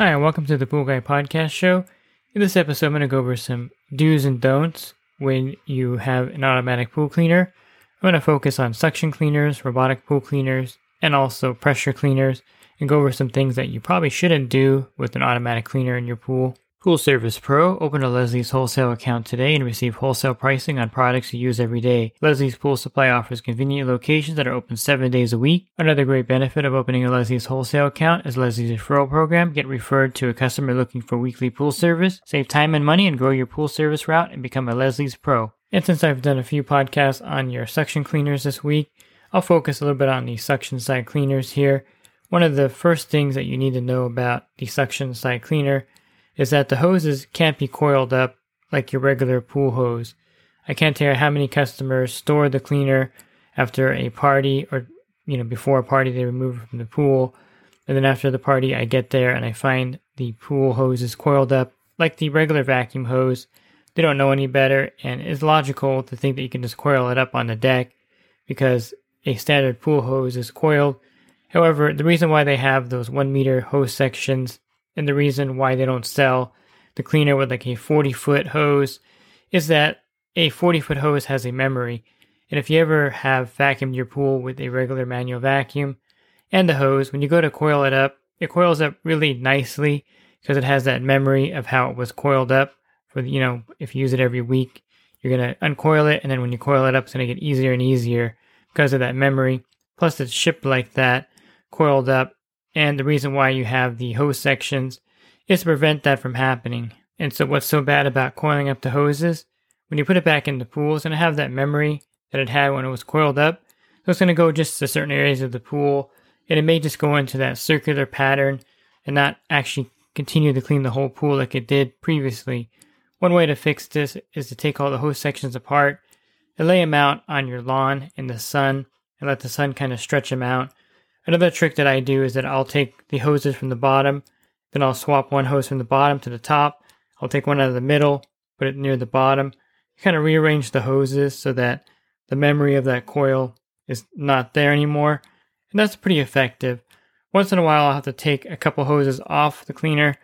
Hi, and welcome to the Pool Guy Podcast Show. In this episode, I'm going to go over some do's and don'ts when you have an automatic pool cleaner. I'm going to focus on suction cleaners, robotic pool cleaners, and also pressure cleaners, and go over some things that you probably shouldn't do with an automatic cleaner in your pool. Pool Service Pro, open a Leslie's wholesale account today and receive wholesale pricing on products you use every day. Leslie's Pool Supply offers convenient locations that are open seven days a week. Another great benefit of opening a Leslie's wholesale account is Leslie's referral program. Get referred to a customer looking for weekly pool service, save time and money, and grow your pool service route and become a Leslie's Pro. And since I've done a few podcasts on your suction cleaners this week, I'll focus a little bit on the suction side cleaners here. One of the first things that you need to know about the suction side cleaner is that the hoses can't be coiled up like your regular pool hose. I can't tell you how many customers store the cleaner after a party or you know before a party they remove it from the pool and then after the party I get there and I find the pool hose is coiled up like the regular vacuum hose. They don't know any better and it's logical to think that you can just coil it up on the deck because a standard pool hose is coiled. However, the reason why they have those one meter hose sections and the reason why they don't sell the cleaner with like a 40 foot hose is that a 40 foot hose has a memory. And if you ever have vacuumed your pool with a regular manual vacuum and the hose, when you go to coil it up, it coils up really nicely because it has that memory of how it was coiled up. For you know, if you use it every week, you're gonna uncoil it, and then when you coil it up, it's gonna get easier and easier because of that memory. Plus, it's shipped like that, coiled up, and the reason why you have the hose sections is to prevent that from happening. And so, what's so bad about coiling up the hoses? When you put it back in the pool, it's going to have that memory that it had when it was coiled up. So, it's going to go just to certain areas of the pool, and it may just go into that circular pattern and not actually continue to clean the whole pool like it did previously. One way to fix this is to take all the hose sections apart and lay them out on your lawn in the sun and let the sun kind of stretch them out Another trick that I do is that I'll take the hoses from the bottom, then I'll swap one hose from the bottom to the top. I'll take one out of the middle, put it near the bottom, kind of rearrange the hoses so that the memory of that coil is not there anymore. And that's pretty effective. Once in a while, I'll have to take a couple hoses off the cleaner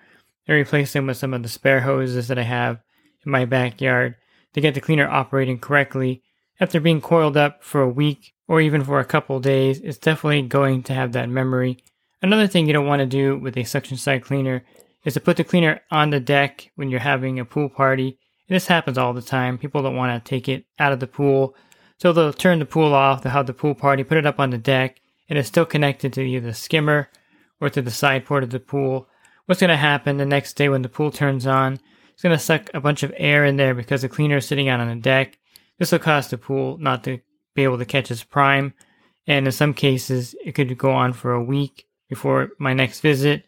and replace them with some of the spare hoses that I have in my backyard to get the cleaner operating correctly after being coiled up for a week or even for a couple days, it's definitely going to have that memory. Another thing you don't want to do with a suction side cleaner is to put the cleaner on the deck when you're having a pool party. And this happens all the time. People don't want to take it out of the pool. So they'll turn the pool off, they'll have the pool party, put it up on the deck, and it's still connected to either the skimmer or to the side port of the pool. What's going to happen the next day when the pool turns on? It's going to suck a bunch of air in there because the cleaner is sitting out on the deck. This will cause the pool not to be able to catch its prime. And in some cases, it could go on for a week before my next visit.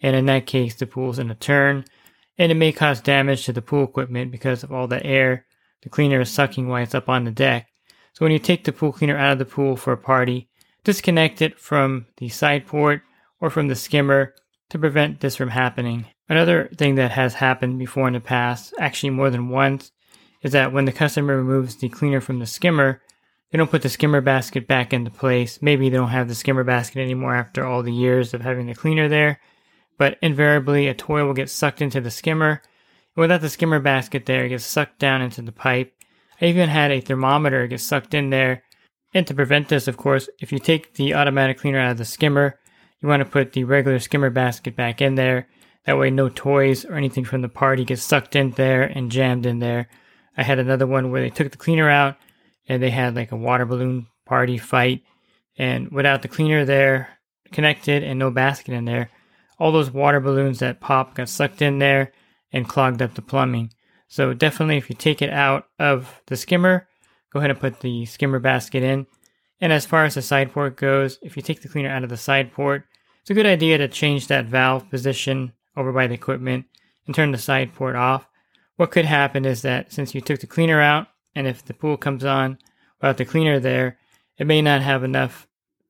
And in that case, the pool's in a turn. And it may cause damage to the pool equipment because of all the air the cleaner is sucking while it's up on the deck. So when you take the pool cleaner out of the pool for a party, disconnect it from the side port or from the skimmer to prevent this from happening. Another thing that has happened before in the past, actually more than once, is that when the customer removes the cleaner from the skimmer, they don't put the skimmer basket back into place. Maybe they don't have the skimmer basket anymore after all the years of having the cleaner there. But invariably, a toy will get sucked into the skimmer. And without the skimmer basket there, it gets sucked down into the pipe. I even had a thermometer get sucked in there. And to prevent this, of course, if you take the automatic cleaner out of the skimmer, you want to put the regular skimmer basket back in there. That way, no toys or anything from the party gets sucked in there and jammed in there. I had another one where they took the cleaner out and they had like a water balloon party fight. And without the cleaner there connected and no basket in there, all those water balloons that pop got sucked in there and clogged up the plumbing. So definitely, if you take it out of the skimmer, go ahead and put the skimmer basket in. And as far as the side port goes, if you take the cleaner out of the side port, it's a good idea to change that valve position over by the equipment and turn the side port off. What could happen is that since you took the cleaner out, and if the pool comes on without the cleaner there, it may not have enough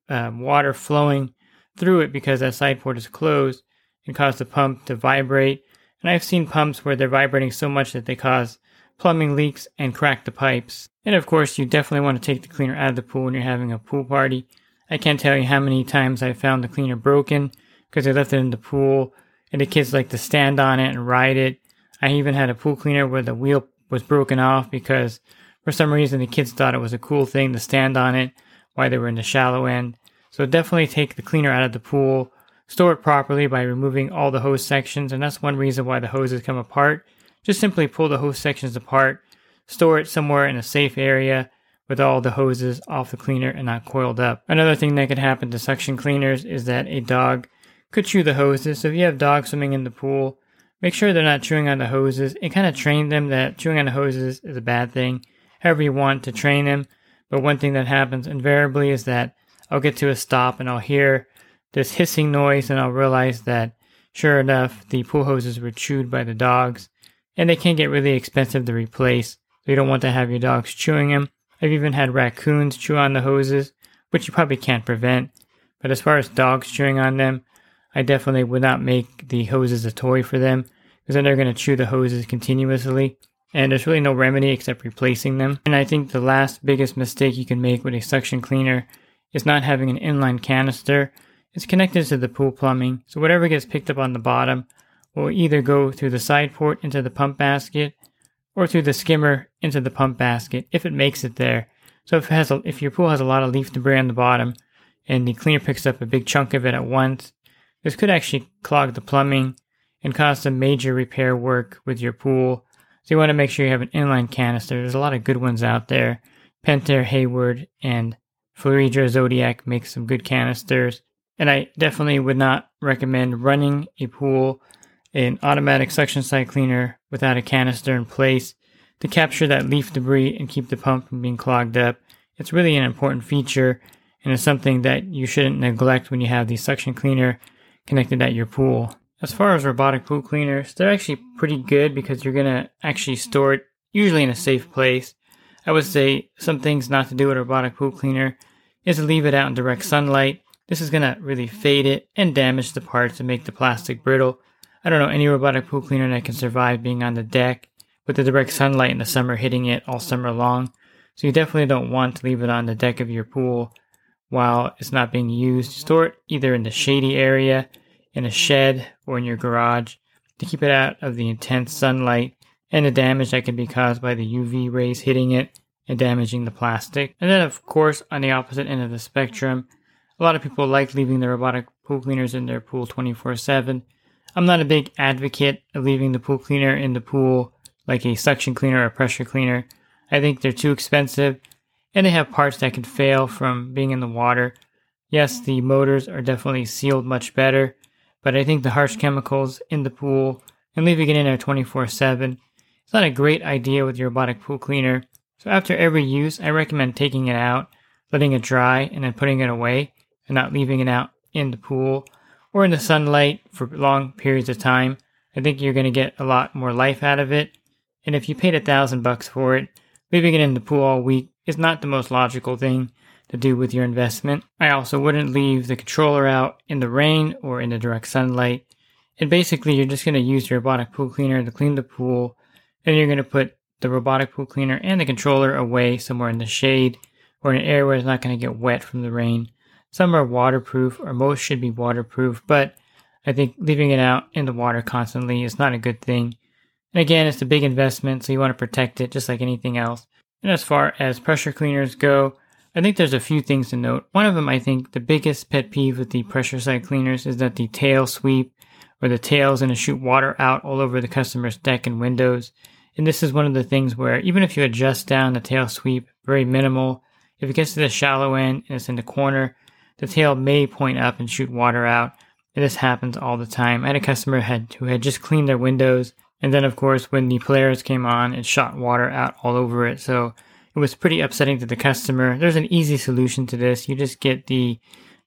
um, water flowing through it because that side port is closed and cause the pump to vibrate. And I've seen pumps where they're vibrating so much that they cause plumbing leaks and crack the pipes. And of course, you definitely want to take the cleaner out of the pool when you're having a pool party. I can't tell you how many times I've found the cleaner broken because I left it in the pool and the kids like to stand on it and ride it. I even had a pool cleaner where the wheel was broken off because for some reason the kids thought it was a cool thing to stand on it while they were in the shallow end. So definitely take the cleaner out of the pool, store it properly by removing all the hose sections, and that's one reason why the hoses come apart. Just simply pull the hose sections apart, store it somewhere in a safe area with all the hoses off the cleaner and not coiled up. Another thing that could happen to suction cleaners is that a dog could chew the hoses. So if you have dogs swimming in the pool, make sure they're not chewing on the hoses and kind of train them that chewing on the hoses is a bad thing. However you want to train them. But one thing that happens invariably is that I'll get to a stop and I'll hear this hissing noise and I'll realize that sure enough, the pool hoses were chewed by the dogs and they can get really expensive to replace. So you don't want to have your dogs chewing them. I've even had raccoons chew on the hoses, which you probably can't prevent. But as far as dogs chewing on them, I definitely would not make the hoses a toy for them because then they're going to chew the hoses continuously. And there's really no remedy except replacing them. And I think the last biggest mistake you can make with a suction cleaner is not having an inline canister. It's connected to the pool plumbing, so whatever gets picked up on the bottom will either go through the side port into the pump basket or through the skimmer into the pump basket if it makes it there. So if, has a, if your pool has a lot of leaf debris on the bottom and the cleaner picks up a big chunk of it at once, this could actually clog the plumbing and cause some major repair work with your pool. So you want to make sure you have an inline canister. There's a lot of good ones out there. Pentair, Hayward, and Fluidra Zodiac make some good canisters. And I definitely would not recommend running a pool in automatic suction side cleaner without a canister in place to capture that leaf debris and keep the pump from being clogged up. It's really an important feature and it's something that you shouldn't neglect when you have the suction cleaner connected at your pool. As far as robotic pool cleaners, they're actually pretty good because you're going to actually store it usually in a safe place. I would say some things not to do with a robotic pool cleaner is to leave it out in direct sunlight. This is going to really fade it and damage the parts and make the plastic brittle. I don't know any robotic pool cleaner that can survive being on the deck with the direct sunlight in the summer hitting it all summer long. So you definitely don't want to leave it on the deck of your pool while it's not being used. Store it either in the shady area, in a shed, or in your garage to keep it out of the intense sunlight and the damage that can be caused by the UV rays hitting it and damaging the plastic. And then, of course, on the opposite end of the spectrum, a lot of people like leaving the robotic pool cleaners in their pool 24 7. I'm not a big advocate of leaving the pool cleaner in the pool like a suction cleaner or a pressure cleaner. I think they're too expensive and they have parts that can fail from being in the water. Yes, the motors are definitely sealed much better, but I think the harsh chemicals in the pool and leaving it in there 24 7 is not a great idea with your robotic pool cleaner so after every use, I recommend taking it out, letting it dry, and then putting it away, and not leaving it out in the pool or in the sunlight for long periods of time. I think you're going to get a lot more life out of it. And if you paid a thousand bucks for it, leaving it in the pool all week is not the most logical thing to do with your investment. I also wouldn't leave the controller out in the rain or in the direct sunlight. And basically, you're just going to use your robotic pool cleaner to clean the pool, and you're going to put the robotic pool cleaner and the controller away somewhere in the shade or in an area where it's not going to get wet from the rain. Some are waterproof, or most should be waterproof, but I think leaving it out in the water constantly is not a good thing. And again, it's a big investment, so you want to protect it just like anything else. And as far as pressure cleaners go, I think there's a few things to note. One of them, I think, the biggest pet peeve with the pressure side cleaners is that the tail sweep or the tail is going to shoot water out all over the customer's deck and windows. And this is one of the things where even if you adjust down the tail sweep very minimal, if it gets to the shallow end and it's in the corner, the tail may point up and shoot water out. And this happens all the time. I had a customer had, who had just cleaned their windows, and then of course when the Polaris came on, it shot water out all over it. So It was pretty upsetting to the customer. There's an easy solution to this. You just get the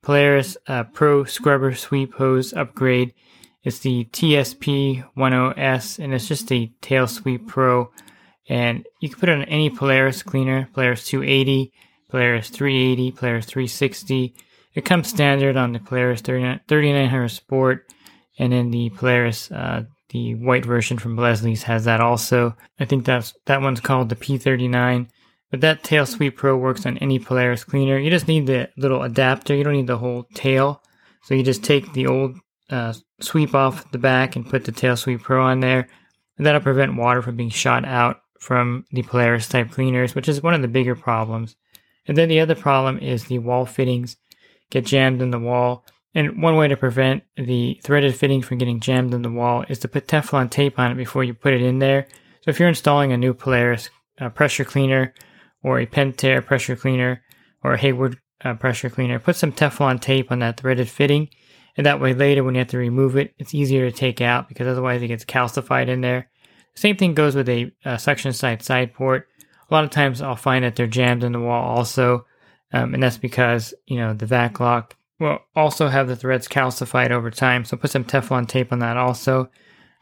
Polaris uh, Pro Scrubber Sweep Hose upgrade. It's the TSP 10S, and it's just a Tail Sweep Pro. And you can put it on any Polaris cleaner, Polaris 280, Polaris 380, Polaris 360. It comes standard on the Polaris 3900 Sport, and then the Polaris, uh, the white version from Leslie's has that also. I think that's that one's called the P39. But that Tail Sweep Pro works on any Polaris cleaner. You just need the little adapter. You don't need the whole tail. So you just take the old uh, sweep off the back and put the Tail Sweep Pro on there. And that'll prevent water from being shot out from the Polaris type cleaners, which is one of the bigger problems. And then the other problem is the wall fittings get jammed in the wall. And one way to prevent the threaded fitting from getting jammed in the wall is to put Teflon tape on it before you put it in there. So if you're installing a new Polaris uh, pressure cleaner or a Pentair pressure cleaner or a Hayward uh, pressure cleaner, put some Teflon tape on that threaded fitting. And that way later when you have to remove it, it's easier to take out because otherwise it gets calcified in there. Same thing goes with a, a suction side side port. A lot of times I'll find that they're jammed in the wall also. Um, and that's because, you know, the vac lock will also have the threads calcified over time. So put some Teflon tape on that also.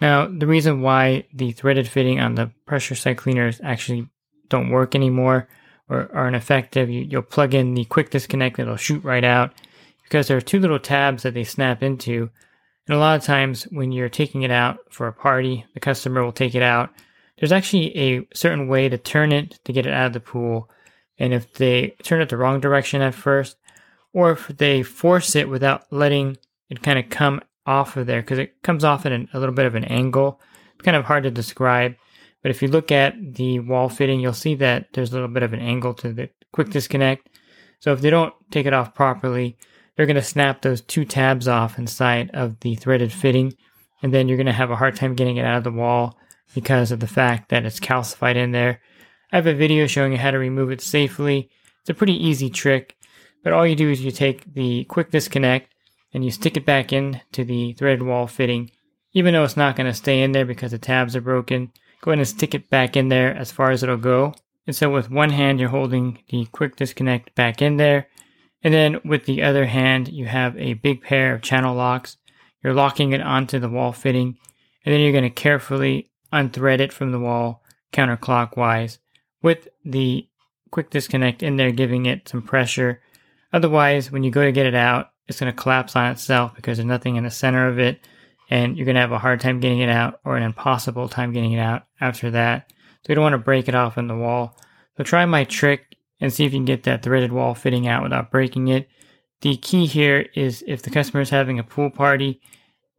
Now, the reason why the threaded fitting on the pressure side cleaner is actually don't work anymore or are ineffective, you, will plug in the quick disconnect, it'll shoot right out because there are two little tabs that they snap into. And a lot of times when you're taking it out for a party, the customer will take it out. There's actually a certain way to turn it to get it out of the pool. And if they turn it the wrong direction at first, or if they force it without letting it kind of come off of there, because it comes off at an, a little bit of an angle, it's kind of hard to describe. But if you look at the wall fitting, you'll see that there's a little bit of an angle to the quick hmm. disconnect. So if they don't take it off properly, they're going to snap those two tabs off inside of the threaded fitting. And then you're going to have a hard time getting it out of the wall because of the fact that it's calcified in there. I have a video showing you how to remove it safely. It's a pretty easy trick, but all you do is you take the quick disconnect and you stick it back in to the threaded wall fitting. Even though it's not going to stay in there because the tabs are broken, go ahead and stick it back in there as far as it'll go. And so with one hand, you're holding the quick disconnect back in there. And then with the other hand, you have a big pair of channel locks. You're locking it onto the wall fitting. And then you're going to carefully unthread it from the wall counterclockwise with the quick disconnect in there, giving it some pressure. Otherwise, when you go to get it out, it's going to collapse on itself because there's nothing in the center of it and you're going to have a hard time getting it out or an impossible time getting it out after that. So you don't want to break it off in the wall. So try my trick and see if you can get that threaded wall fitting out without breaking it. The key here is if the customer is having a pool party,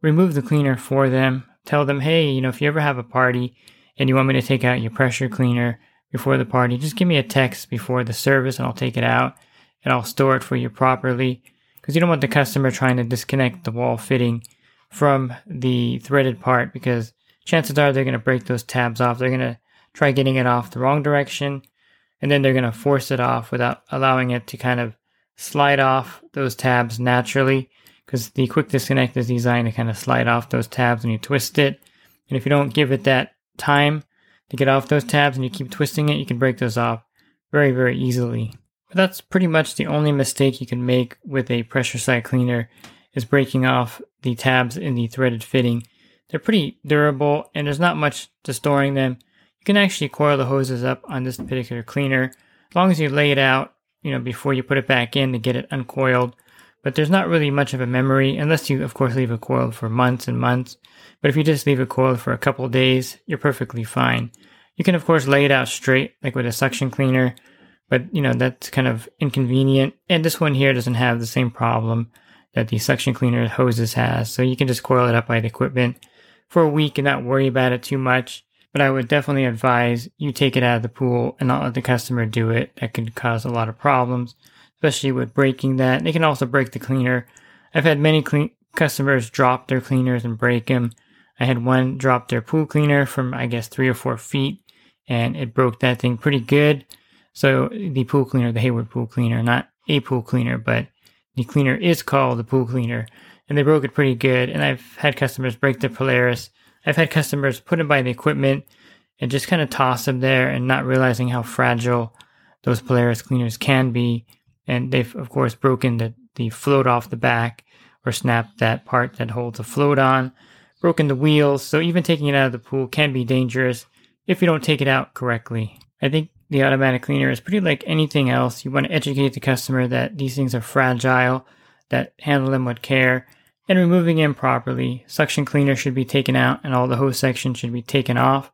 remove the cleaner for them. Tell them, hey, you know, if you ever have a party and you want me to take out your pressure cleaner before the party, just give me a text before the service and I'll take it out and I'll store it for you properly. Because you don't want the customer trying to disconnect the wall fitting from the threaded part because chances are they're going to break those tabs off. They're going to try getting it off the wrong direction and then they're going to force it off without allowing it to kind of slide off those tabs naturally because the quick disconnect is designed to kind of slide off those tabs when you twist it. And if you don't give it that time to get off those tabs and you keep twisting it, you can break those off very, very easily. But that's pretty much the only mistake you can make with a pressure side cleaner is breaking off the tabs in the threaded fitting. They're pretty durable and there's not much to storing them. You can actually coil the hoses up on this particular cleaner as long as you lay it out, you know, before you put it back in to get it uncoiled. But there's not really much of a memory unless you, of course, leave it coiled for months and months. But if you just leave it coiled for a couple days, you're perfectly fine. You can, of course, lay it out straight, like with a suction cleaner, but you know, that's kind of inconvenient. And this one here doesn't have the same problem that the suction cleaner hoses has. So you can just coil it up by the equipment for a week and not worry about it too much. But I would definitely advise you take it out of the pool and not let the customer do it. That could cause a lot of problems, especially with breaking that. They can also break the cleaner. I've had many clean- customers drop their cleaners and break them. I had one drop their pool cleaner from, I guess, three or four feet and it broke that thing pretty good. So the pool cleaner, the Hayward pool cleaner, not a pool cleaner, but the cleaner is called the pool cleaner, and they broke it pretty good. And I've had customers break the Polaris. I've had customers put it by the equipment and just kind of toss them there and not realizing how fragile those Polaris cleaners can be. And they've, of course, broken the, the float off the back or snapped that part that holds the float on, broken the wheels. So even taking it out of the pool can be dangerous if you don't take it out correctly. I think the automatic cleaner is pretty like anything else. You want to educate the customer that these things are fragile, that handle them with care, and removing them properly. Suction cleaner should be taken out and all the hose section should be taken off.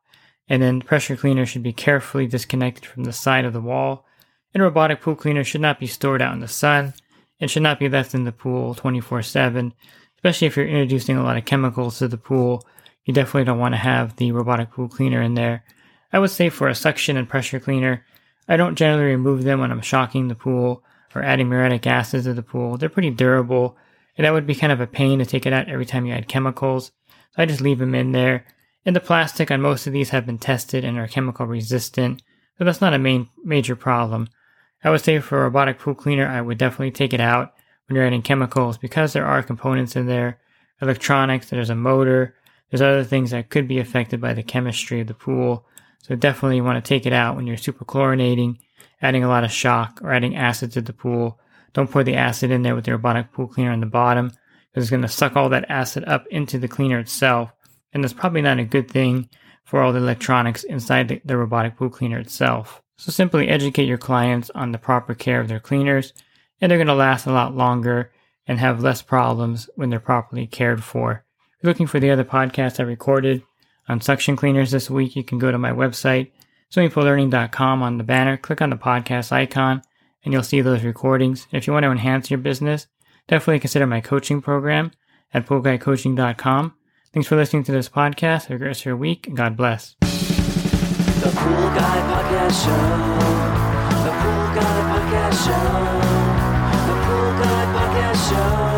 And then pressure cleaner should be carefully disconnected from the side of the wall. And robotic pool cleaner should not be stored out in the sun and should not be left in the pool 24 7, especially if you're introducing a lot of chemicals to the pool. You definitely don't want to have the robotic pool cleaner in there. I would say for a suction and pressure cleaner, I don't generally remove them when I'm shocking the pool or adding muriatic acid to the pool. They're pretty durable, and that would be kind of a pain to take it out every time you add chemicals. So I just leave them in there. And the plastic on most of these have been tested and are chemical resistant, so that's not a main major problem. I would say for a robotic pool cleaner, I would definitely take it out when you're adding chemicals because there are components in there, electronics, there's a motor, there's other things that could be affected by the chemistry of the pool. So definitely want to take it out when you're superchlorinating, adding a lot of shock, or adding acid to the pool. Don't pour the acid in there with the robotic pool cleaner on the bottom because it's going to suck all that acid up into the cleaner itself. And that's probably not a good thing for all the electronics inside the, the robotic pool cleaner itself. So simply educate your clients on the proper care of their cleaners, and they're going to last a lot longer and have less problems when they're properly cared for. If you're looking for the other podcasts I recorded, on suction cleaners this week, you can go to my website, swimmingpoollearning.com on the banner, click on the podcast icon, and you'll see those recordings. If you want to enhance your business, definitely consider my coaching program at poolguycoaching.com. Thanks for listening to this podcast. Have a great your week, God bless. The Pool Guy Podcast Show. The Pool Guy Podcast Show. The Pool Guy Podcast Show.